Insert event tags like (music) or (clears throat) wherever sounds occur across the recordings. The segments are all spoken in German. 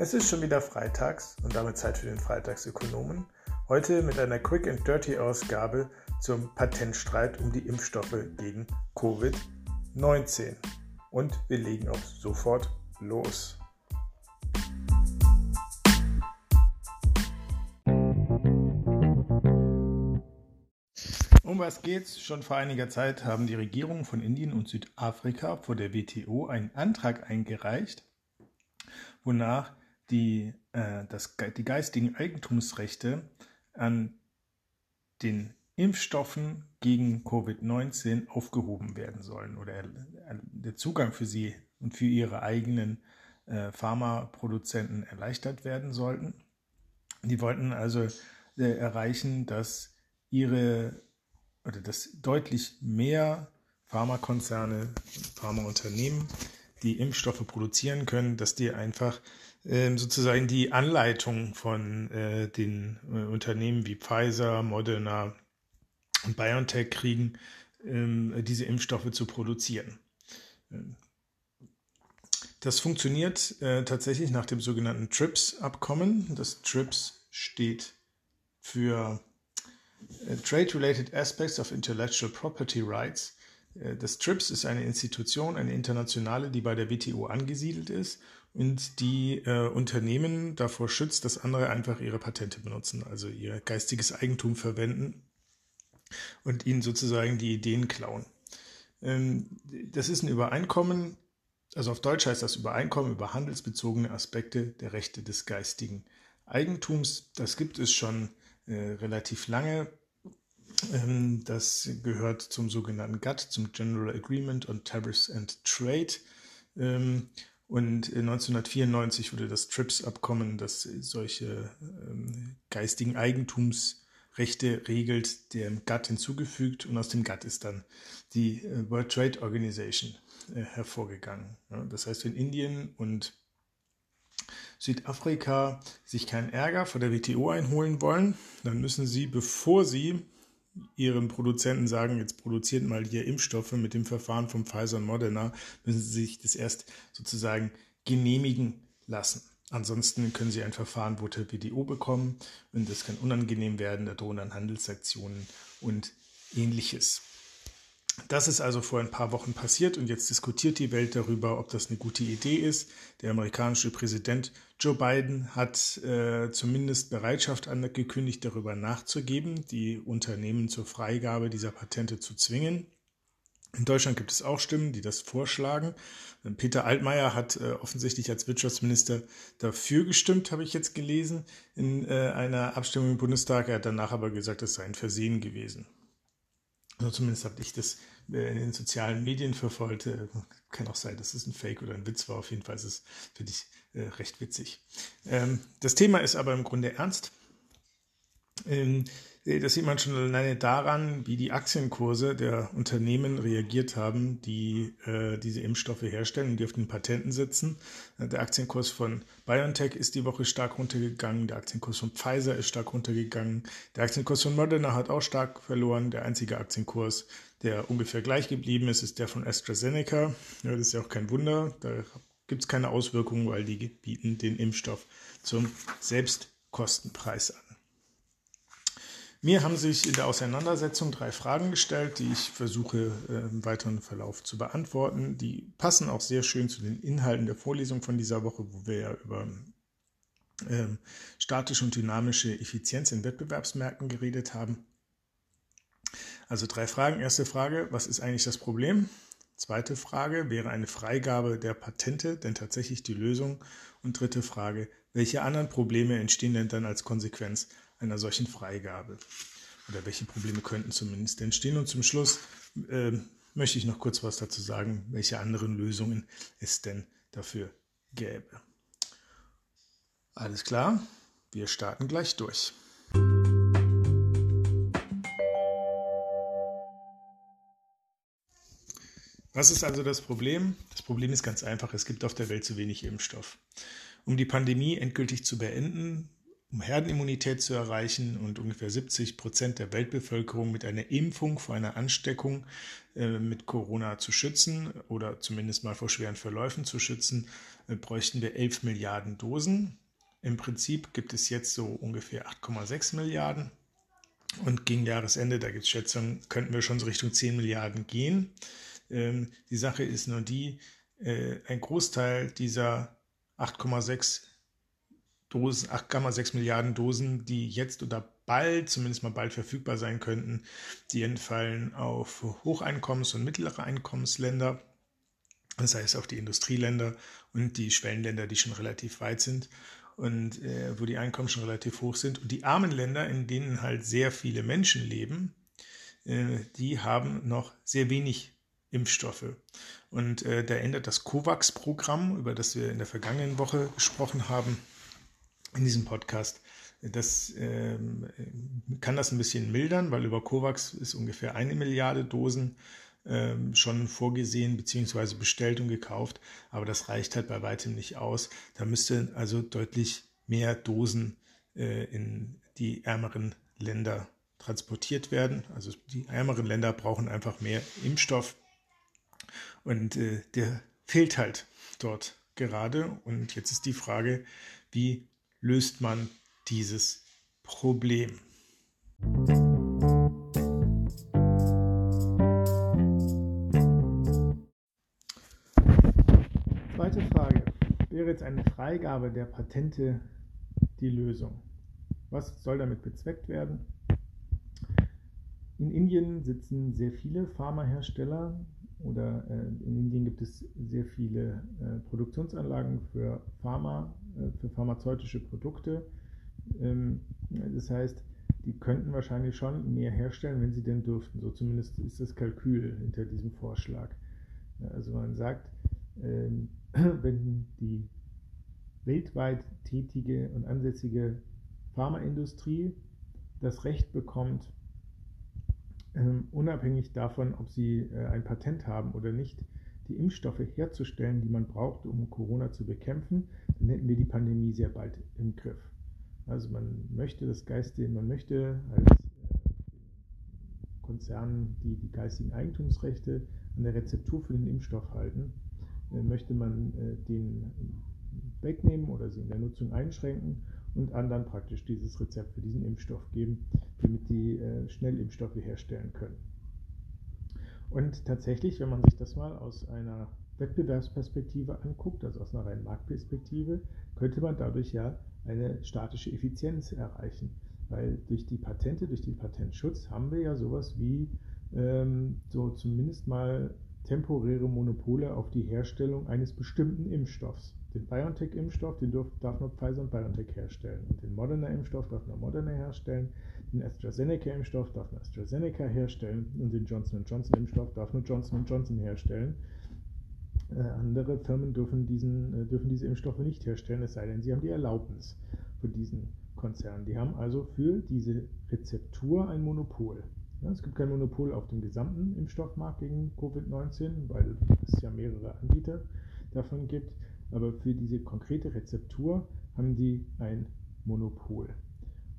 Es ist schon wieder freitags und damit Zeit für den Freitagsökonomen. Heute mit einer Quick and Dirty Ausgabe zum Patentstreit um die Impfstoffe gegen Covid-19. Und wir legen auch sofort los. Um was geht's? Schon vor einiger Zeit haben die Regierungen von Indien und Südafrika vor der WTO einen Antrag eingereicht, wonach die, äh, das, die geistigen Eigentumsrechte an den Impfstoffen gegen Covid-19 aufgehoben werden sollen oder der Zugang für sie und für ihre eigenen äh, Pharmaproduzenten erleichtert werden sollten. Die wollten also äh, erreichen, dass ihre oder dass deutlich mehr Pharmakonzerne, Pharmaunternehmen, die Impfstoffe produzieren können, dass die einfach sozusagen die Anleitung von äh, den äh, Unternehmen wie Pfizer, Moderna und BioNTech kriegen, ähm, diese Impfstoffe zu produzieren. Ähm, das funktioniert äh, tatsächlich nach dem sogenannten TRIPS-Abkommen. Das TRIPS steht für Trade-Related Aspects of Intellectual Property Rights. Das TRIPS ist eine Institution, eine internationale, die bei der WTO angesiedelt ist und die äh, Unternehmen davor schützt, dass andere einfach ihre Patente benutzen, also ihr geistiges Eigentum verwenden und ihnen sozusagen die Ideen klauen. Ähm, das ist ein Übereinkommen, also auf Deutsch heißt das Übereinkommen über handelsbezogene Aspekte der Rechte des geistigen Eigentums. Das gibt es schon äh, relativ lange. Ähm, das gehört zum sogenannten GATT, zum General Agreement on Tariffs and Trade. Ähm, und 1994 wurde das TRIPS-Abkommen, das solche ähm, geistigen Eigentumsrechte regelt, dem GATT hinzugefügt. Und aus dem GATT ist dann die äh, World Trade Organization äh, hervorgegangen. Ja, das heißt, wenn Indien und Südafrika sich keinen Ärger vor der WTO einholen wollen, dann müssen sie, bevor sie ihren Produzenten sagen, jetzt produziert mal hier Impfstoffe mit dem Verfahren von Pfizer und Moderna, müssen sie sich das erst sozusagen genehmigen lassen. Ansonsten können sie ein Verfahren vor der WTO bekommen und das kann unangenehm werden, da drohen dann Handelsaktionen und ähnliches. Das ist also vor ein paar Wochen passiert und jetzt diskutiert die Welt darüber, ob das eine gute Idee ist. Der amerikanische Präsident Joe Biden hat äh, zumindest Bereitschaft angekündigt, darüber nachzugeben, die Unternehmen zur Freigabe dieser Patente zu zwingen. In Deutschland gibt es auch Stimmen, die das vorschlagen. Peter Altmaier hat äh, offensichtlich als Wirtschaftsminister dafür gestimmt, habe ich jetzt gelesen, in äh, einer Abstimmung im Bundestag. Er hat danach aber gesagt, es sei ein Versehen gewesen. Also zumindest habe ich das äh, in den sozialen Medien verfolgt. Äh, kann auch sein, dass es ein Fake oder ein Witz war. Auf jeden Fall ist es, finde ich, äh, recht witzig. Ähm, das Thema ist aber im Grunde ernst. Ähm, das sieht man schon alleine daran, wie die Aktienkurse der Unternehmen reagiert haben, die äh, diese Impfstoffe herstellen und die auf den Patenten sitzen. Der Aktienkurs von BioNTech ist die Woche stark runtergegangen, der Aktienkurs von Pfizer ist stark runtergegangen, der Aktienkurs von Moderna hat auch stark verloren. Der einzige Aktienkurs, der ungefähr gleich geblieben ist, ist der von AstraZeneca. Ja, das ist ja auch kein Wunder, da gibt es keine Auswirkungen, weil die bieten den Impfstoff zum Selbstkostenpreis an. Mir haben sich in der Auseinandersetzung drei Fragen gestellt, die ich versuche äh, im weiteren Verlauf zu beantworten. Die passen auch sehr schön zu den Inhalten der Vorlesung von dieser Woche, wo wir ja über äh, statische und dynamische Effizienz in Wettbewerbsmärkten geredet haben. Also drei Fragen. Erste Frage, was ist eigentlich das Problem? Zweite Frage, wäre eine Freigabe der Patente denn tatsächlich die Lösung? Und dritte Frage, welche anderen Probleme entstehen denn dann als Konsequenz einer solchen Freigabe? Oder welche Probleme könnten zumindest entstehen? Und zum Schluss äh, möchte ich noch kurz was dazu sagen, welche anderen Lösungen es denn dafür gäbe. Alles klar, wir starten gleich durch. Was ist also das Problem? Das Problem ist ganz einfach, es gibt auf der Welt zu wenig Impfstoff. Um die Pandemie endgültig zu beenden, um Herdenimmunität zu erreichen und ungefähr 70 Prozent der Weltbevölkerung mit einer Impfung vor einer Ansteckung äh, mit Corona zu schützen oder zumindest mal vor schweren Verläufen zu schützen, äh, bräuchten wir 11 Milliarden Dosen. Im Prinzip gibt es jetzt so ungefähr 8,6 Milliarden. Und gegen Jahresende, da gibt es Schätzungen, könnten wir schon so Richtung 10 Milliarden gehen. Ähm, die Sache ist nur die, äh, ein Großteil dieser 8,6 Dosen, 8,6 Milliarden Dosen, die jetzt oder bald, zumindest mal bald verfügbar sein könnten, die entfallen auf Hocheinkommens- und mittlere Einkommensländer, das heißt auf die Industrieländer und die Schwellenländer, die schon relativ weit sind und äh, wo die Einkommen schon relativ hoch sind. Und die armen Länder, in denen halt sehr viele Menschen leben, äh, die haben noch sehr wenig Impfstoffe. Und äh, da ändert das COVAX-Programm, über das wir in der vergangenen Woche gesprochen haben, in diesem Podcast. Das ähm, kann das ein bisschen mildern, weil über COVAX ist ungefähr eine Milliarde Dosen ähm, schon vorgesehen bzw. bestellt und gekauft, aber das reicht halt bei weitem nicht aus. Da müsste also deutlich mehr Dosen äh, in die ärmeren Länder transportiert werden. Also die ärmeren Länder brauchen einfach mehr Impfstoff und äh, der fehlt halt dort gerade. Und jetzt ist die Frage, wie löst man dieses Problem? Zweite Frage. Wäre jetzt eine Freigabe der Patente die Lösung? Was soll damit bezweckt werden? In Indien sitzen sehr viele Pharmahersteller oder äh, in Indien gibt es sehr viele äh, Produktionsanlagen für Pharma, für pharmazeutische Produkte. Ähm, das heißt, die könnten wahrscheinlich schon mehr herstellen, wenn sie denn dürften. So zumindest ist das Kalkül hinter diesem Vorschlag. Also man sagt, ähm, (clears throat) wenn die weltweit tätige und ansässige Pharmaindustrie das Recht bekommt, ähm, unabhängig davon, ob sie äh, ein Patent haben oder nicht, die Impfstoffe herzustellen, die man braucht, um Corona zu bekämpfen, dann hätten wir die Pandemie sehr bald im Griff. Also man möchte das Geiste, man möchte als äh, Konzernen, die die geistigen Eigentumsrechte an der Rezeptur für den Impfstoff halten, äh, möchte man den wegnehmen oder sie in der Nutzung einschränken und anderen praktisch dieses Rezept für diesen Impfstoff geben, damit die äh, schnell Impfstoffe herstellen können. Und tatsächlich, wenn man sich das mal aus einer Wettbewerbsperspektive anguckt, also aus einer reinen Marktperspektive, könnte man dadurch ja eine statische Effizienz erreichen. Weil durch die Patente, durch den Patentschutz haben wir ja sowas wie ähm, so zumindest mal temporäre Monopole auf die Herstellung eines bestimmten Impfstoffs. Den BioNTech-Impfstoff, den darf nur Pfizer und BioNTech herstellen. Und den Moderna-Impfstoff darf nur Moderna herstellen. Den AstraZeneca-Impfstoff darf nur AstraZeneca herstellen. Und den Johnson Johnson-Impfstoff darf nur Johnson Johnson herstellen. Äh, andere Firmen dürfen, diesen, äh, dürfen diese Impfstoffe nicht herstellen, es sei denn, sie haben die Erlaubnis für diesen Konzern. Die haben also für diese Rezeptur ein Monopol. Es gibt kein Monopol auf dem gesamten Impfstoffmarkt gegen Covid-19, weil es ja mehrere Anbieter davon gibt aber für diese konkrete Rezeptur haben die ein Monopol.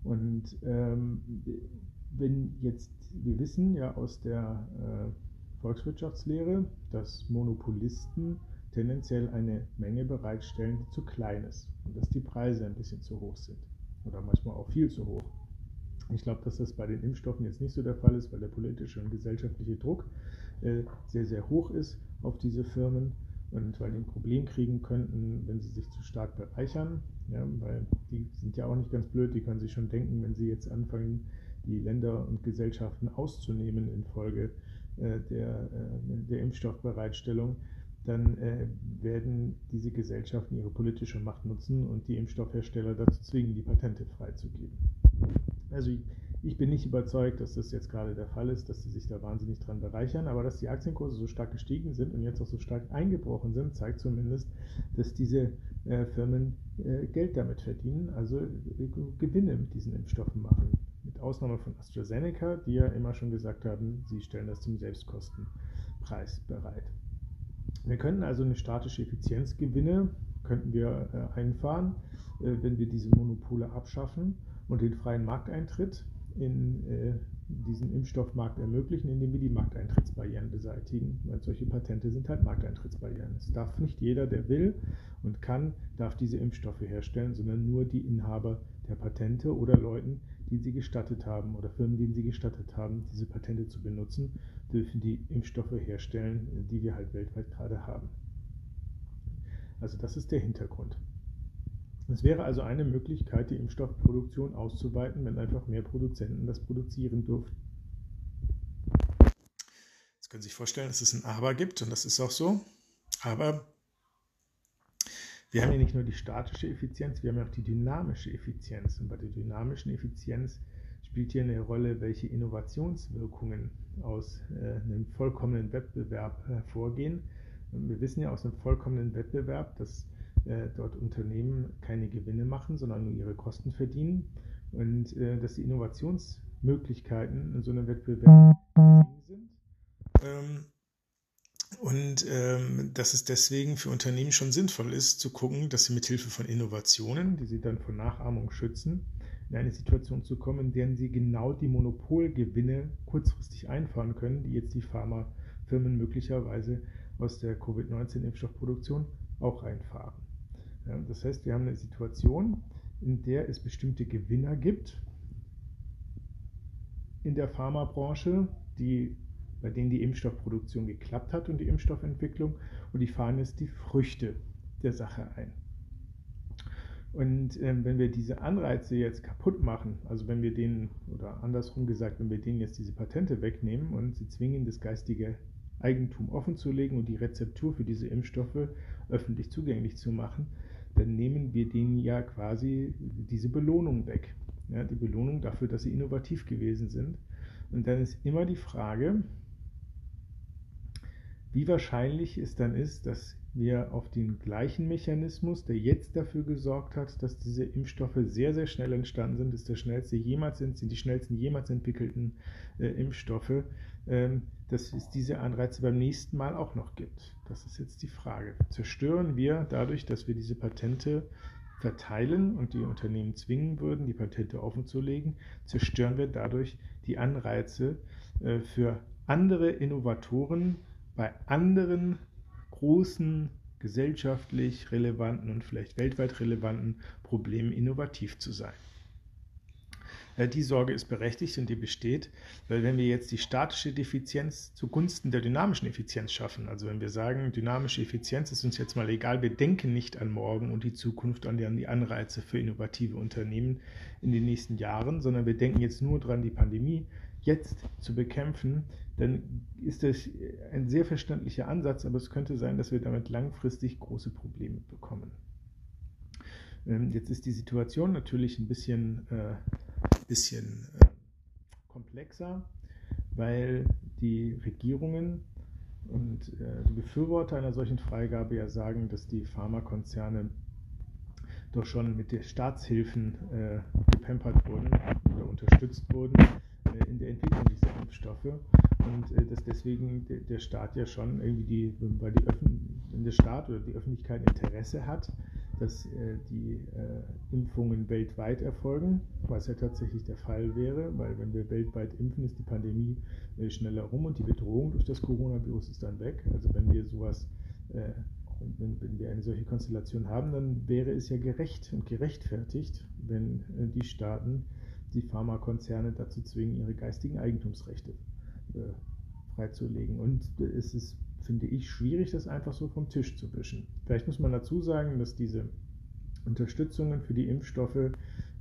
Und ähm, wenn jetzt, wir wissen ja aus der äh, Volkswirtschaftslehre, dass Monopolisten tendenziell eine Menge bereitstellen, die zu klein ist und dass die Preise ein bisschen zu hoch sind oder manchmal auch viel zu hoch. Ich glaube, dass das bei den Impfstoffen jetzt nicht so der Fall ist, weil der politische und gesellschaftliche Druck äh, sehr, sehr hoch ist auf diese Firmen und weil die ein Problem kriegen könnten, wenn sie sich zu stark bereichern, ja, weil die sind ja auch nicht ganz blöd, die können sich schon denken, wenn sie jetzt anfangen, die Länder und Gesellschaften auszunehmen infolge äh, der, äh, der Impfstoffbereitstellung, dann werden diese Gesellschaften ihre politische Macht nutzen und die Impfstoffhersteller dazu zwingen, die Patente freizugeben. Also ich bin nicht überzeugt, dass das jetzt gerade der Fall ist, dass sie sich da wahnsinnig dran bereichern, aber dass die Aktienkurse so stark gestiegen sind und jetzt auch so stark eingebrochen sind, zeigt zumindest, dass diese äh, Firmen äh, Geld damit verdienen, also äh, Gewinne mit diesen Impfstoffen machen. Mit Ausnahme von AstraZeneca, die ja immer schon gesagt haben, sie stellen das zum Selbstkostenpreis bereit. Wir können also eine statische Effizienzgewinne könnten wir äh, einfahren, äh, wenn wir diese Monopole abschaffen und den freien Markteintritt in äh, diesen Impfstoffmarkt ermöglichen, indem wir die Markteintrittsbarrieren beseitigen. Weil solche Patente sind halt Markteintrittsbarrieren. Es darf nicht jeder, der will und kann, darf diese Impfstoffe herstellen, sondern nur die Inhaber der Patente oder Leuten, die sie gestattet haben oder Firmen, denen sie gestattet haben, diese Patente zu benutzen, dürfen die Impfstoffe herstellen, die wir halt weltweit gerade haben. Also das ist der Hintergrund. Es wäre also eine Möglichkeit, die Impfstoffproduktion auszuweiten, wenn einfach mehr Produzenten das produzieren dürfen. Jetzt können Sie sich vorstellen, dass es ein Aber gibt und das ist auch so. Aber wir haben ja nicht nur die statische Effizienz, wir haben auch die dynamische Effizienz. Und bei der dynamischen Effizienz spielt hier eine Rolle, welche Innovationswirkungen aus äh, einem vollkommenen Wettbewerb hervorgehen. Und wir wissen ja aus einem vollkommenen Wettbewerb, dass dort Unternehmen keine Gewinne machen, sondern nur ihre Kosten verdienen und äh, dass die Innovationsmöglichkeiten in so einem Wettbewerb sind. Ähm, und ähm, dass es deswegen für Unternehmen schon sinnvoll ist, zu gucken, dass sie mit Hilfe von Innovationen, die sie dann von Nachahmung schützen, in eine Situation zu kommen, in der sie genau die Monopolgewinne kurzfristig einfahren können, die jetzt die Pharmafirmen möglicherweise aus der Covid-19-Impfstoffproduktion auch einfahren. Das heißt, wir haben eine Situation, in der es bestimmte Gewinner gibt in der Pharmabranche, die, bei denen die Impfstoffproduktion geklappt hat und die Impfstoffentwicklung, und die fahren jetzt die Früchte der Sache ein. Und ähm, wenn wir diese Anreize jetzt kaputt machen, also wenn wir denen, oder andersrum gesagt, wenn wir denen jetzt diese Patente wegnehmen und sie zwingen, das geistige Eigentum offenzulegen und die Rezeptur für diese Impfstoffe öffentlich zugänglich zu machen, dann nehmen wir denen ja quasi diese Belohnung weg. Ja, die Belohnung dafür, dass sie innovativ gewesen sind. Und dann ist immer die Frage, wie wahrscheinlich es dann ist, dass wir auf den gleichen Mechanismus, der jetzt dafür gesorgt hat, dass diese Impfstoffe sehr, sehr schnell entstanden sind, dass der schnellste jemals sind, sind die schnellsten jemals entwickelten äh, Impfstoffe, ähm, dass es diese Anreize beim nächsten Mal auch noch gibt. Das ist jetzt die Frage. Zerstören wir dadurch, dass wir diese Patente verteilen und die Unternehmen zwingen würden, die Patente offenzulegen, zerstören wir dadurch die Anreize äh, für andere Innovatoren bei anderen großen gesellschaftlich relevanten und vielleicht weltweit relevanten Problemen innovativ zu sein. Äh, die Sorge ist berechtigt und die besteht, weil wenn wir jetzt die statische Defizienz zugunsten der dynamischen Effizienz schaffen, also wenn wir sagen, dynamische Effizienz ist uns jetzt mal egal, wir denken nicht an morgen und die Zukunft, an die Anreize für innovative Unternehmen in den nächsten Jahren, sondern wir denken jetzt nur daran, die Pandemie jetzt zu bekämpfen, dann ist das ein sehr verständlicher Ansatz, aber es könnte sein, dass wir damit langfristig große Probleme bekommen. Ähm, jetzt ist die Situation natürlich ein bisschen äh, bisschen äh, komplexer, weil die Regierungen und äh, die Befürworter einer solchen Freigabe ja sagen, dass die Pharmakonzerne doch schon mit den Staatshilfen äh, gepampert wurden oder unterstützt wurden in der Entwicklung dieser Impfstoffe und äh, dass deswegen der, Staat ja schon irgendwie die, weil die Öffn der Staat oder die Öffentlichkeit Interesse hat, dass äh, die äh, Impfungen weltweit erfolgen, was ja tatsächlich der Fall wäre, weil wenn wir weltweit impfen, ist die Pandemie äh, schneller rum und die Bedrohung durch das Coronavirus ist dann weg. Also wenn wir sowas, wenn, wenn wir eine solche Konstellation haben, dann wäre es ja gerecht und gerechtfertigt, wenn die Staaten die Pharmakonzerne dazu zwingen, ihre geistigen Eigentumsrechte freizulegen. Und es ist finde ich, schwierig, das einfach so vom Tisch zu wischen. Vielleicht muss man dazu sagen, dass diese Unterstützungen für die Impfstoffe,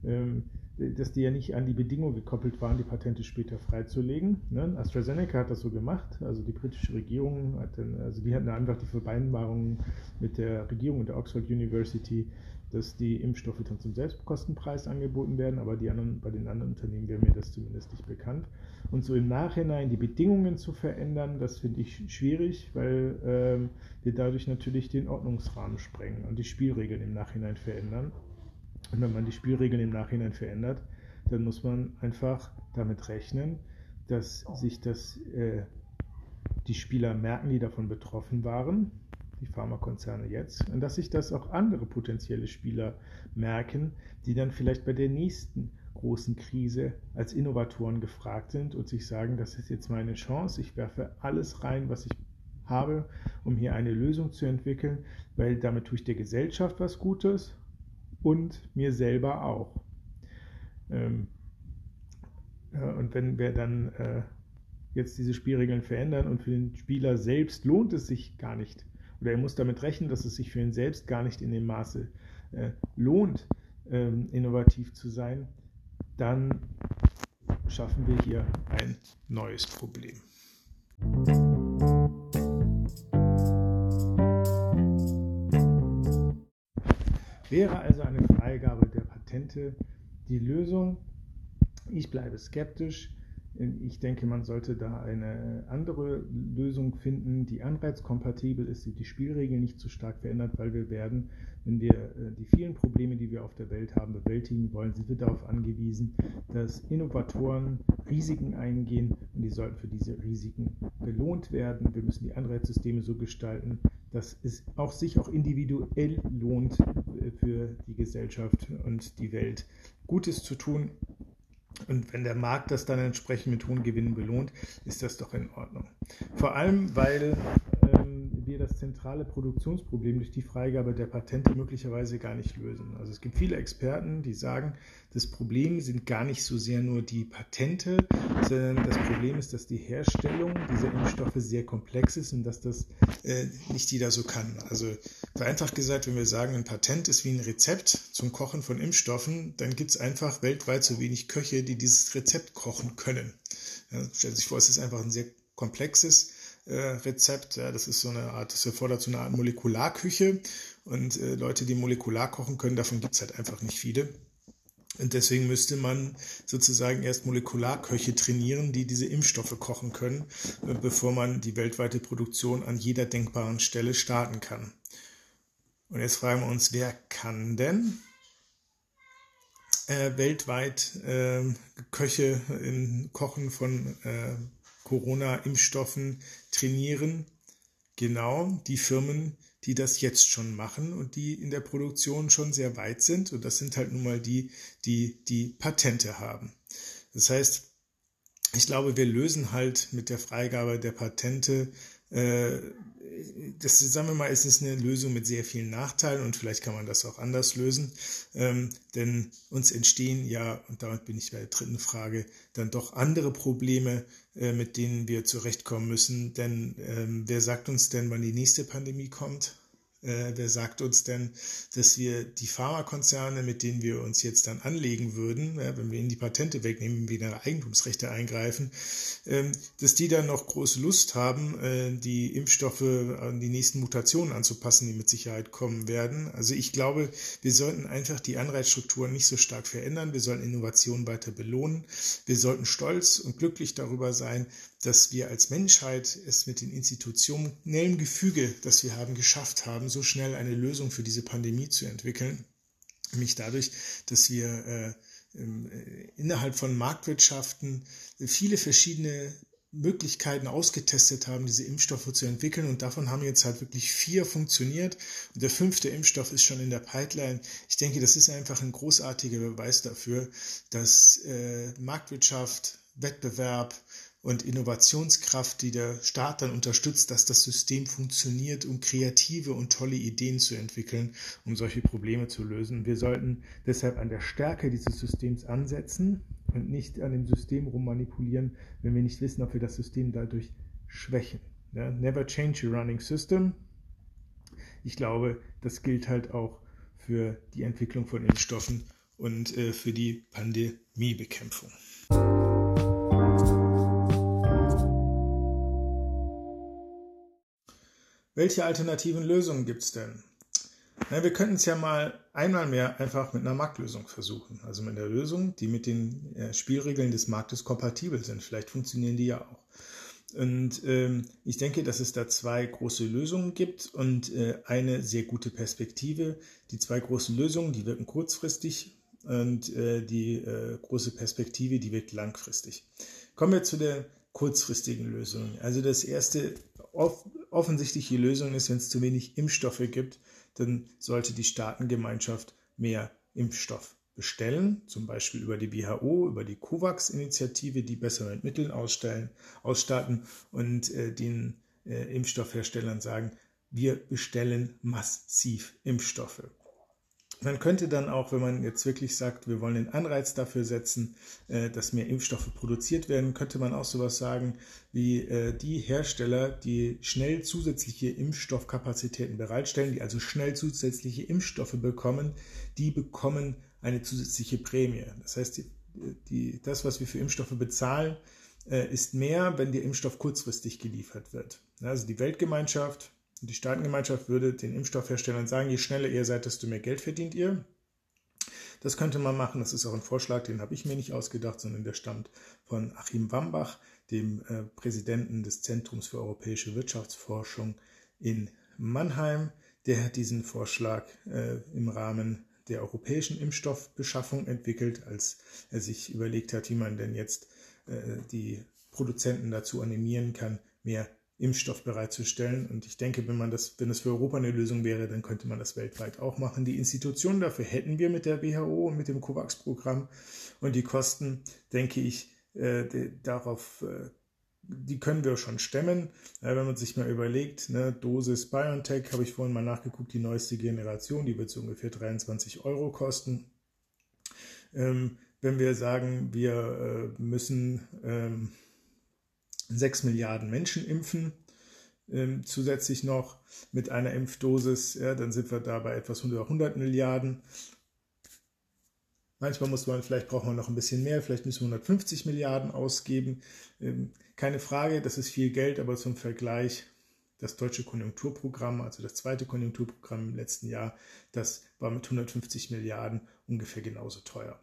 ähm, dass die ja nicht an die Bedingung gekoppelt waren, die Patente später freizulegen. Ne? AstraZeneca hat das so gemacht, also die britische Regierung hat dann, also die hatten einfach die Vereinbarung mit der Regierung und der Oxford University, dass die Impfstoffe dann zum Selbstkostenpreis angeboten werden, aber die anderen, bei den anderen Unternehmen wäre mir das zumindest nicht bekannt. Und so im Nachhinein die Bedingungen zu verändern, das finde ich schwierig, weil ähm, wir dadurch natürlich den Ordnungsrahmen sprengen und die Spielregeln im Nachhinein verändern. Und wenn man die Spielregeln im Nachhinein verändert, dann muss man einfach damit rechnen, dass sich das, äh, die Spieler merken, die davon betroffen waren, die Pharmakonzerne jetzt, und dass sich das auch andere potenzielle Spieler merken, die dann vielleicht bei der nächsten großen Krise als Innovatoren gefragt sind und sich sagen, das ist jetzt meine Chance, ich werfe alles rein, was ich habe, um hier eine Lösung zu entwickeln, weil damit tue ich der Gesellschaft was Gutes und mir selber auch. Ähm, und wenn wir dann äh, jetzt diese Spielregeln verändern und für den Spieler selbst lohnt es sich gar nicht, oder er muss damit rechnen, dass es sich für ihn selbst gar nicht in dem Maße äh, lohnt, ähm, innovativ zu sein, dann schaffen wir hier ein neues Problem. Wäre also eine Freigabe der Patente die Lösung? Ich bleibe skeptisch. Ich denke, man sollte da eine andere Lösung finden, die anreizkompatibel ist, die die Spielregeln nicht zu stark verändert, weil wir werden, wenn wir äh, die vielen Probleme, die wir auf der Welt haben, bewältigen wollen, sind wir darauf angewiesen, dass Innovatoren Risiken eingehen und die sollten für diese Risiken belohnt werden. Wir müssen die Anreizsysteme so gestalten, dass es auch sich auch individuell lohnt, äh, für die Gesellschaft und die Welt Gutes zu tun und wenn der Markt das dann entsprechend mit hohen Gewinnen belohnt, ist das doch in Ordnung. Vor allem, weil ähm, wir das zentrale Produktionsproblem durch die Freigabe der Patente möglicherweise gar nicht lösen. Also es gibt viele Experten, die sagen, das Problem sind gar nicht so sehr nur die Patente, sondern das Problem ist, dass die Herstellung dieser Impfstoffe sehr komplex ist und dass das äh, nicht jeder so kann. Also vereinfacht gesagt, wenn wir sagen, ein Patent ist wie ein Rezept zum Kochen von Impfstoffen, dann gibt es einfach weltweit so wenig Köche, die dieses Rezept kochen können. Ja, stellen Sie sich vor, es ist einfach ein sehr komplexes äh, Rezept. Ja, das ist so eine Art, das erfordert so eine Art Molekularküche. Und äh, Leute, die molekular kochen können, davon gibt es halt einfach nicht viele. Und deswegen müsste man sozusagen erst Molekularköche trainieren, die diese Impfstoffe kochen können, äh, bevor man die weltweite Produktion an jeder denkbaren Stelle starten kann. Und jetzt fragen wir uns, wer kann denn äh, weltweit äh, Köche im Kochen von äh, Corona-Impfstoffen trainieren? Genau die Firmen, die das jetzt schon machen und die in der Produktion schon sehr weit sind. Und das sind halt nun mal die, die die Patente haben. Das heißt, ich glaube, wir lösen halt mit der Freigabe der Patente äh, das, sagen wir mal, es ist eine Lösung mit sehr vielen Nachteilen und vielleicht kann man das auch anders lösen, ähm, denn uns entstehen ja, und damit bin ich bei der dritten Frage, dann doch andere Probleme, äh, mit denen wir zurechtkommen müssen, denn ähm, wer sagt uns denn, wann die nächste Pandemie kommt? Äh, wer sagt uns denn, dass wir die Pharmakonzerne, mit denen wir uns jetzt dann anlegen würden, ja, wenn wir ihnen die Patente wegnehmen, wieder Eigentumsrechte eingreifen, ähm, dass die dann noch große Lust haben, äh, die Impfstoffe an die nächsten Mutationen anzupassen, die mit Sicherheit kommen werden. Also ich glaube, wir sollten einfach die Anreizstrukturen nicht so stark verändern. Wir sollten Innovationen weiter belohnen. Wir sollten stolz und glücklich darüber sein, dass wir als Menschheit es mit den institutionellen Gefüge, das wir haben, geschafft haben, so schnell eine Lösung für diese Pandemie zu entwickeln. Nämlich dadurch, dass wir äh, äh, innerhalb von Marktwirtschaften viele verschiedene Möglichkeiten ausgetestet haben, diese Impfstoffe zu entwickeln. Und davon haben jetzt halt wirklich vier funktioniert. Und der fünfte Impfstoff ist schon in der Pipeline. Ich denke, das ist einfach ein großartiger Beweis dafür, dass äh, Marktwirtschaft, Wettbewerb, und Innovationskraft, die der Staat dann unterstützt, dass das System funktioniert, um kreative und tolle Ideen zu entwickeln, um solche Probleme zu lösen. Wir sollten deshalb an der Stärke dieses Systems ansetzen und nicht an dem System rummanipulieren, wenn wir nicht wissen, ob wir das System dadurch schwächen. Ja, never change a running system. Ich glaube, das gilt halt auch für die Entwicklung von Impfstoffen und äh, für die Pandemiebekämpfung. Welche alternativen Lösungen gibt es denn? Na, wir könnten es ja mal einmal mehr einfach mit einer Marktlösung versuchen. Also mit einer Lösung, die mit den äh, Spielregeln des Marktes kompatibel sind. Vielleicht funktionieren die ja auch. Und ähm, ich denke, dass es da zwei große Lösungen gibt und äh, eine sehr gute Perspektive. Die zwei großen Lösungen, die wirken kurzfristig und äh, die äh, große Perspektive, die wirkt langfristig. Kommen wir zu der kurzfristigen Lösung. Also das erste offensichtliche Lösung ist, wenn es zu wenig Impfstoffe gibt, dann sollte die Staatengemeinschaft mehr Impfstoff bestellen, zum Beispiel über die WHO, über die COVAX-Initiative, die besser mit Mitteln ausstellen, ausstatten und äh, den äh, Impfstoffherstellern sagen, wir bestellen massiv Impfstoffe. Man könnte dann auch, wenn man jetzt wirklich sagt, wir wollen den Anreiz dafür setzen, äh, dass mehr Impfstoffe produziert werden, könnte man auch sowas sagen wie äh, die Hersteller, die schnell zusätzliche Impfstoffkapazitäten bereitstellen, die also schnell zusätzliche Impfstoffe bekommen, die bekommen eine zusätzliche Prämie. Das heißt, die, die, das, was wir für Impfstoffe bezahlen, äh, ist mehr, wenn der Impfstoff kurzfristig geliefert wird. Also die Weltgemeinschaft, die Staatengemeinschaft würde den Impfstoffherstellern sagen, je schneller ihr seid, desto mehr Geld verdient ihr. Das könnte man machen. Das ist auch ein Vorschlag, den habe ich mir nicht ausgedacht, sondern der stammt von Achim Wambach, dem äh, Präsidenten des Zentrums für europäische Wirtschaftsforschung in Mannheim. Der hat diesen Vorschlag äh, im Rahmen der europäischen Impfstoffbeschaffung entwickelt, als er sich überlegt hat, wie man denn jetzt äh, die Produzenten dazu animieren kann, mehr Impfstoff bereitzustellen. Und ich denke, wenn man das, wenn es für Europa eine Lösung wäre, dann könnte man das weltweit auch machen. Die Institutionen dafür hätten wir mit der WHO und mit dem COVAX-Programm. Und die Kosten, denke ich, äh, darauf, äh, die können wir schon stemmen. Äh, wenn man sich mal überlegt, ne, Dosis BioNTech, habe ich vorhin mal nachgeguckt, die neueste Generation, die wird so ungefähr 23 Euro kosten. Ähm, wenn wir sagen, wir äh, müssen ähm, 6 Milliarden Menschen impfen, ähm, zusätzlich noch mit einer Impfdosis, ja, dann sind wir da bei etwas unter 100 Milliarden. Manchmal muss man, vielleicht braucht man noch ein bisschen mehr, vielleicht müssen wir 150 Milliarden ausgeben. Ähm, keine Frage, das ist viel Geld, aber zum Vergleich, das deutsche Konjunkturprogramm, also das zweite Konjunkturprogramm im letzten Jahr, das war mit 150 Milliarden ungefähr genauso teuer.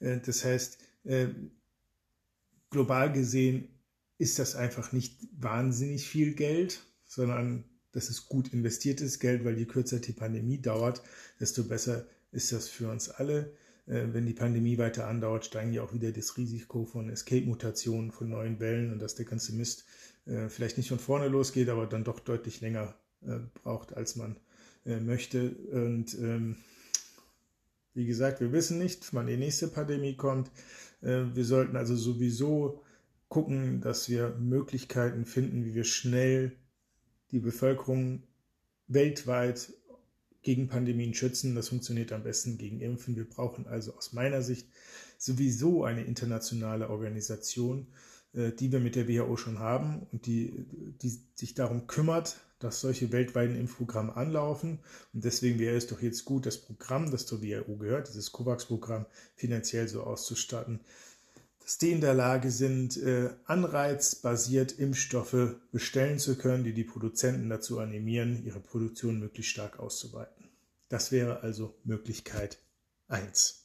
Äh, das heißt, äh, global gesehen ist das einfach nicht wahnsinnig viel Geld, sondern das ist gut investiertes Geld, weil je kürzer die Pandemie dauert, desto besser ist das für uns alle. Äh, wenn die Pandemie weiter andauert, steigen ja auch wieder das Risiko von Escape-Mutationen, von neuen Wellen und dass der ganze Mist äh, vielleicht nicht von vorne losgeht, aber dann doch deutlich länger äh, braucht, als man möchte. Und ähm, wie gesagt, wir wissen nicht, wann die nächste Pandemie kommt. Äh, wir sollten also sowieso gucken, dass wir Möglichkeiten finden, wie wir schnell die Bevölkerung weltweit gegen Pandemien schützen. Das funktioniert am besten gegen Impfen. Wir brauchen also aus meiner Sicht sowieso eine internationale Organisation, die wir mit der WHO schon haben und die, die sich darum kümmert, dass solche weltweiten Impfprogramme anlaufen. Und deswegen wäre es doch jetzt gut, das Programm, das zur WHO gehört, dieses COVAX-Programm, finanziell so auszustatten, dass die in der Lage sind, äh, anreizbasiert Impfstoffe bestellen zu können, die die Produzenten dazu animieren, ihre Produktion möglichst stark auszuweiten. Das wäre also Möglichkeit 1.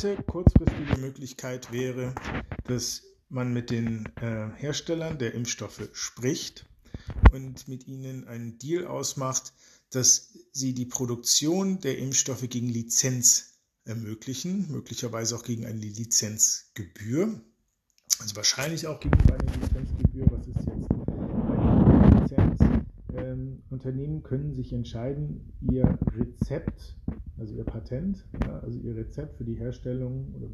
zweite kurzfristige Möglichkeit wäre, dass man mit den äh, Herstellern der Impfstoffe spricht und mit ihnen einen Deal ausmacht, dass sie die Produktion der Impfstoffe gegen Lizenz ermöglichen, möglicherweise auch gegen eine Lizenzgebühr. Also wahrscheinlich auch gegen eine Lizenzgebühr. Was ist jetzt eine Lizenz? Ähm, Unternehmen können sich entscheiden, ihr Rezept also ihr Patent, also ihr Rezept für die Herstellung oder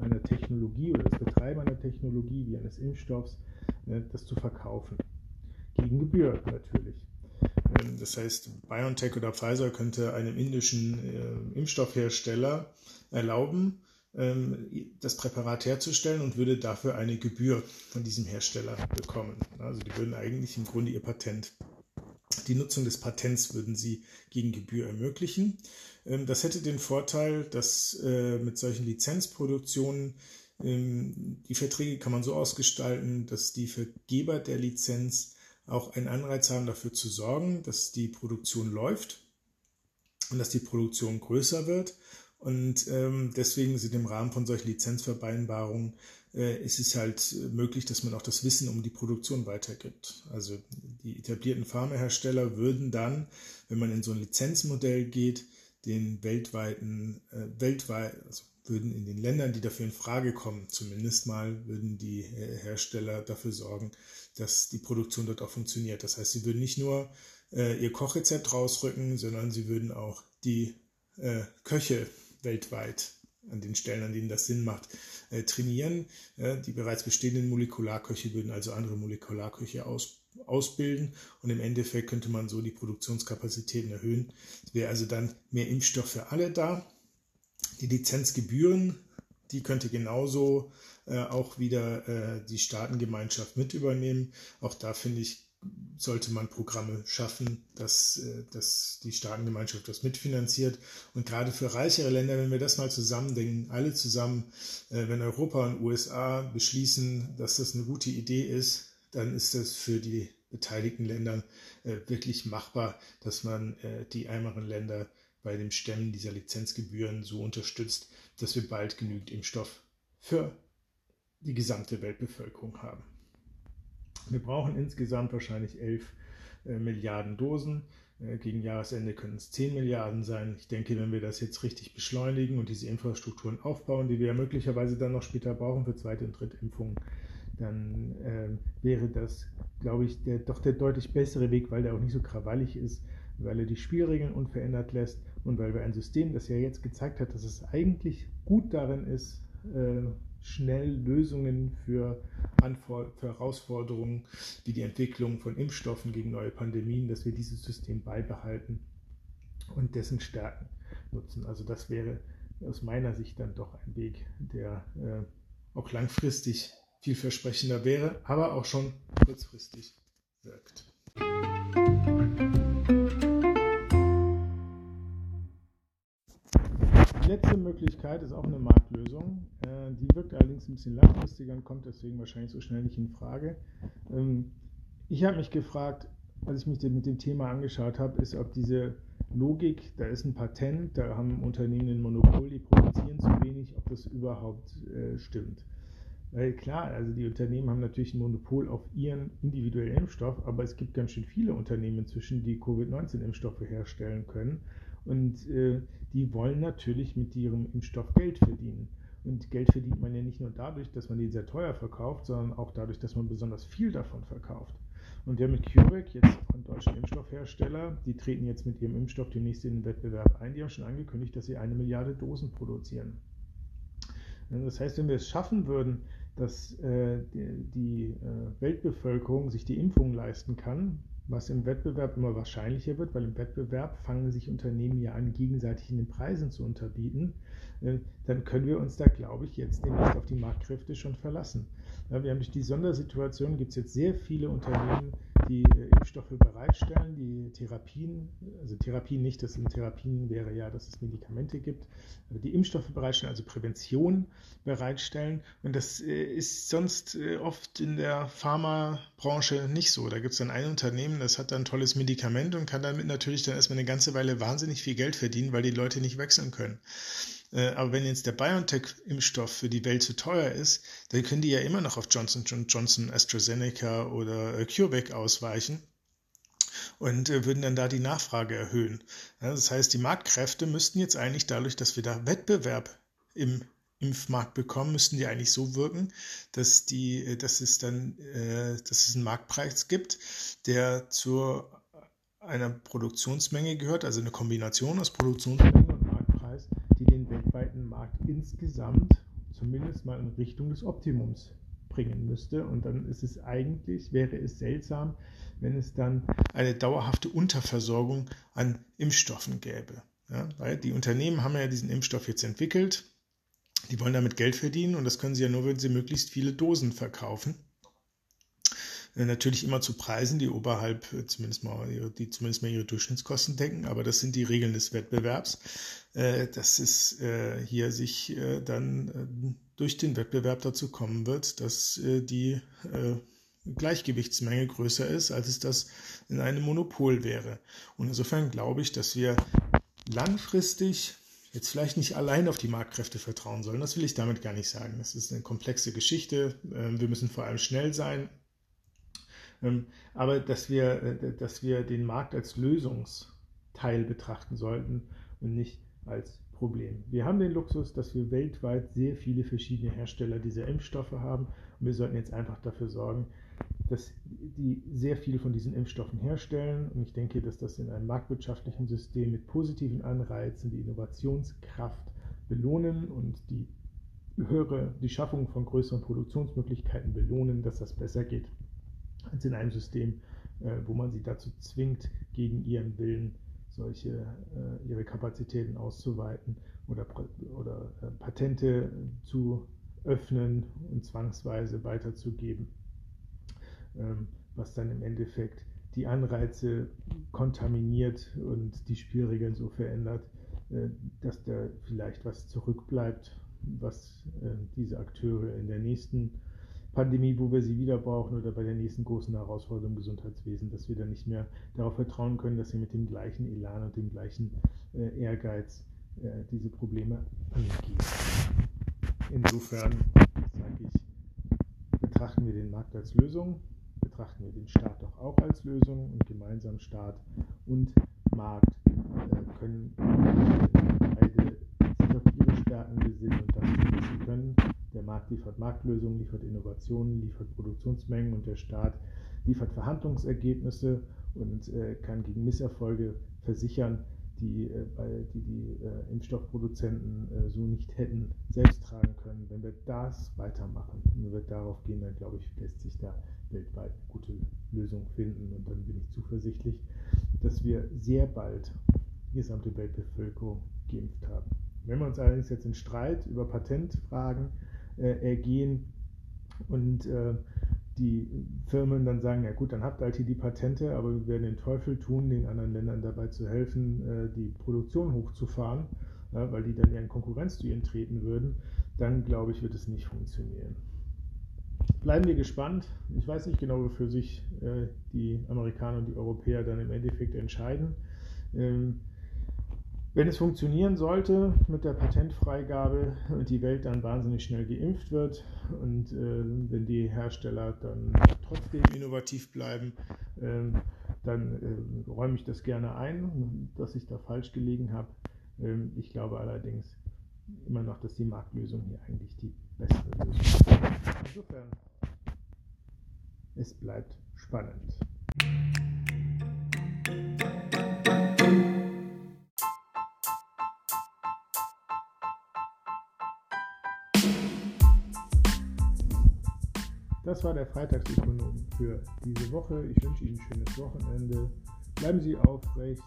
einer Technologie oder das Betreiben einer Technologie wie eines Impfstoffs, ne, das zu verkaufen. Gegen Gebühr natürlich. Ähm, das heißt, BioNTech oder Pfizer könnte einem indischen äh, Impfstoffhersteller erlauben, ähm, das Präparat herzustellen und würde dafür eine Gebühr von diesem Hersteller bekommen. Also die würden eigentlich im Grunde ihr Patent die Nutzung des Patents würden sie gegen Gebühr ermöglichen. Ähm, das hätte den Vorteil, dass äh, mit solchen Lizenzproduktionen ähm, die Verträge kann man so ausgestalten, dass die Vergeber der Lizenz auch einen Anreiz haben, dafür zu sorgen, dass die Produktion läuft und dass die Produktion größer wird. Und ähm, deswegen sind im Rahmen von solchen Lizenzvereinbarungen äh, ist es halt möglich, dass man auch das Wissen um die Produktion weitergibt. Also die etablierten Pharmahersteller würden dann, wenn man in so ein Lizenzmodell geht, den weltweiten, äh, weltweit, also würden in den Ländern, die dafür in Frage kommen, zumindest mal würden die äh, Hersteller dafür sorgen, dass die Produktion dort auch funktioniert. Das heißt, sie würden nicht nur äh, ihr Kochrezept rausrücken, sondern sie würden auch die äh, Köche weltweit an den Stellen, an denen das Sinn macht, äh, trainieren. die bereits bestehenden Molekularköche würden also andere Molekularköche aus, ausbilden und im Endeffekt könnte man so die Produktionskapazitäten erhöhen. Es wäre also dann mehr Impfstoff für alle da. Die Lizenzgebühren, die könnte genauso äh, auch wieder äh, die Staatengemeinschaft mit übernehmen. Auch da finde ich, sollte man Programme schaffen, dass, äh, dass die Staatengemeinschaft das mitfinanziert. Und gerade für reichere Länder, wenn wir das mal zusammendenken, alle zusammen, äh, wenn Europa und USA beschließen, dass das eine gute Idee ist, dann ist das für die beteiligten Länder äh, wirklich machbar, dass man die ärmeren Länder bei dem Stemmen dieser Lizenzgebühren so unterstützt, dass wir bald genügend Impfstoff für die gesamte Weltbevölkerung haben. Wir brauchen insgesamt wahrscheinlich 11 äh, Milliarden Dosen. Äh, gegen Jahresende können es 10 Milliarden sein. Ich denke, wenn wir das jetzt richtig beschleunigen und diese Infrastrukturen aufbauen, die wir ja möglicherweise dann noch später brauchen für zweite und dritte Impfungen, dann äh, wäre das, glaube ich, der, doch der deutlich bessere Weg, weil der auch nicht so krawallig ist, weil er die Spielregeln unverändert lässt und weil wir ein System, das ja jetzt gezeigt hat, dass es eigentlich gut darin ist, äh, schnell Lösungen für, für, Herausforderungen wie die Entwicklung von Impfstoffen gegen neue Pandemien, dass wir dieses System beibehalten und dessen Stärken nutzen. Also das wäre aus meiner Sicht dann doch ein Weg, der äh, auch langfristig vielversprechender wäre, aber auch schon kurzfristig wirkt. Letzte Möglichkeit ist auch eine Marktlösung. Äh, die wirkt allerdings ein bisschen langfristiger und kommt deswegen wahrscheinlich so schnell nicht in Frage. Ähm, ich habe mich gefragt, als ich mich mit dem Thema angeschaut habe, ist, ob diese Logik, da ist ein Patent, da haben Unternehmen ein Monopol, die produzieren zu wenig, ob das überhaupt äh, stimmt. Weil klar, also die Unternehmen haben natürlich ein Monopol auf ihren individuellen Impfstoff, aber es gibt ganz schön viele Unternehmen inzwischen, die Covid-19-Impfstoffe herstellen können. Und äh, die wollen natürlich mit ihrem Impfstoff Geld verdienen. Und Geld verdient man ja nicht nur dadurch, dass man den sehr teuer verkauft, sondern auch dadurch, dass man besonders viel davon verkauft. Und der mit CureVac, jetzt ein deutscher Impfstoffhersteller, die treten jetzt mit ihrem Impfstoff demnächst in den Wettbewerb ein. Die haben schon angekündigt, dass sie eine Milliarde Dosen produzieren. Das heißt, wenn wir es schaffen würden, dass äh, die, die äh, Weltbevölkerung sich die Impfung leisten kann, was im Wettbewerb immer wahrscheinlicher wird, weil im Wettbewerb fangen sich Unternehmen ja an, gegenseitig in den Preisen zu unterbieten, dann können wir uns da, glaube ich, jetzt demnächst auf die Marktkräfte schon verlassen. Wir haben durch die Sondersituation, gibt es jetzt sehr viele Unternehmen, die äh, Impfstoffe bereitstellen, die Therapien, also Therapien nicht, das sind Therapien wäre ja, dass es Medikamente gibt, aber die Impfstoffe bereitstellen, also Prävention bereitstellen. Und das äh, ist sonst äh, oft in der Pharmabranche nicht so. Da gibt es dann ein Unternehmen, das hat dann ein tolles Medikament und kann damit natürlich dann erstmal eine ganze Weile wahnsinnig viel Geld verdienen, weil die Leute nicht wechseln können. Aber wenn jetzt der BioNTech-Impfstoff für die Welt zu teuer ist, dann können die ja immer noch auf Johnson Johnson, AstraZeneca oder CureVac ausweichen und äh, würden dann da die Nachfrage erhöhen. Das heißt, die Marktkräfte müssten jetzt eigentlich dadurch, dass wir da Wettbewerb im Impfmarkt bekommen, müssten die eigentlich so wirken, dass die, äh, dass es dann, äh, dass es einen Marktpreis gibt, der zu einer Produktionsmenge gehört, also eine Kombination aus Produktionsmenge und Marktpreis, die den weltweiten Markt insgesamt zumindest mal in Richtung des Optimums bringen müsste. Und dann ist es eigentlich, wäre es seltsam, wenn es dann eine dauerhafte Unterversorgung an Impfstoffen gäbe. Ja, weil die Unternehmen haben ja diesen Impfstoff jetzt entwickelt, die wollen damit Geld verdienen und das können sie ja nur, wenn sie möglichst viele Dosen verkaufen. Äh, natürlich immer zu Preisen, die oberhalb äh, zumindest mal, die zumindest mal ihre Durchschnittskosten decken, aber das sind die Regeln des Wettbewerbs, äh, dass es hier sich dann durch den Wettbewerb dazu kommen wird, dass die Gleichgewichtsmenge größer ist, als es das in einem Monopol wäre. Und insofern glaube ich, dass wir langfristig jetzt vielleicht nicht allein auf die Marktkräfte vertrauen sollen. Das will ich damit gar nicht sagen. Das ist eine komplexe Geschichte. Ähm, wir müssen vor allem schnell sein. Ähm, aber dass wir, äh, dass wir den Markt als Lösungsteil betrachten sollten und nicht als Problem. Wir haben den Luxus, dass wir weltweit sehr viele verschiedene Hersteller dieser Impfstoffe haben. Und wir sollten jetzt einfach dafür sorgen, dass die sehr viele von diesen Impfstoffen herstellen. Und ich denke, dass das in einem marktwirtschaftlichen System mit positiven Anreizen die Innovationskraft belohnen und die höhere, die Schaffung von größeren Produktionsmöglichkeiten belohnen, dass das besser geht, als in einem System, äh, wo man sie dazu zwingt, gegen ihren Willen solche äh, ihre Kapazitäten auszuweiten oder, oder äh, Patente zu öffnen und zwangsweise weiterzugeben, ähm, was dann im Endeffekt die Anreize kontaminiert und die Spielregeln so verändert, dass da vielleicht was zurückbleibt, was diese Akteure in der nächsten Pandemie, wo wir sie wieder brauchen oder bei der nächsten großen Herausforderung im Gesundheitswesen, dass wir dann nicht mehr darauf vertrauen können, dass sie mit dem gleichen Elan und dem gleichen äh, Ehrgeiz äh, diese Probleme angehen. Insofern sage ich, betrachten wir den Markt als Lösung, betrachten wir den Staat doch auch als Lösung und gemeinsam Staat und Markt äh, können beide sich auf ihre Stärken besinnen und das was sie können. Der Markt liefert Marktlösungen, liefert Innovationen, liefert Produktionsmengen und der Staat liefert Verhandlungsergebnisse und äh, kann gegen Misserfolge versichern, die äh, die, die äh, Impfstoffproduzenten äh, so nicht hätten selbst tragen können. Wenn wir das weitermachen, wenn wir darauf gehen, dann glaube ich, lässt sich da weltweit gute Lösung finden und dann bin ich zuversichtlich, dass wir sehr bald die gesamte Weltbevölkerung geimpft haben. Wenn wir uns allerdings jetzt in Streit über Patentfragen ergehen und äh, die Firmen dann sagen, ja gut, dann habt ihr halt hier die Patente, aber wir werden den Teufel tun, den anderen Ländern dabei zu helfen, äh, die Produktion hochzufahren, weil die dann in Konkurrenz zu ihnen treten würden, dann glaube ich, wird es nicht funktionieren. Bleiben wir gespannt. Ich weiß nicht genau, wofür sich die Amerikaner und die Europäer dann im Endeffekt entscheiden. Ähm, wenn es funktionieren sollte mit der Patentfreigabe und die Welt dann wahnsinnig schnell geimpft wird und äh, wenn die Hersteller dann trotzdem innovativ bleiben, äh, dann äh, räume ich das gerne ein, dass ich da falsch gelegen habe. Ähm, ich glaube allerdings immer noch, dass die Marktlösung hier eigentlich die bessere Lösung ist. Insofern, es bleibt spannend. Das war der Freitagsökonom für diese Woche. Ich wünsche Ihnen ein schönes Wochenende. Bleiben Sie aufrecht.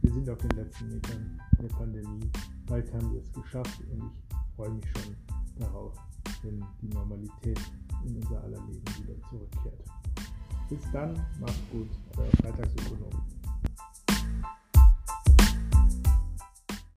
Wir sind auf den letzten Metern der Pandemie. Bald haben wir es geschafft und ich freue mich schon darauf, wenn die Normalität in unser aller Leben wieder zurückkehrt. Bis dann, macht's gut, euer Freitagsökonom.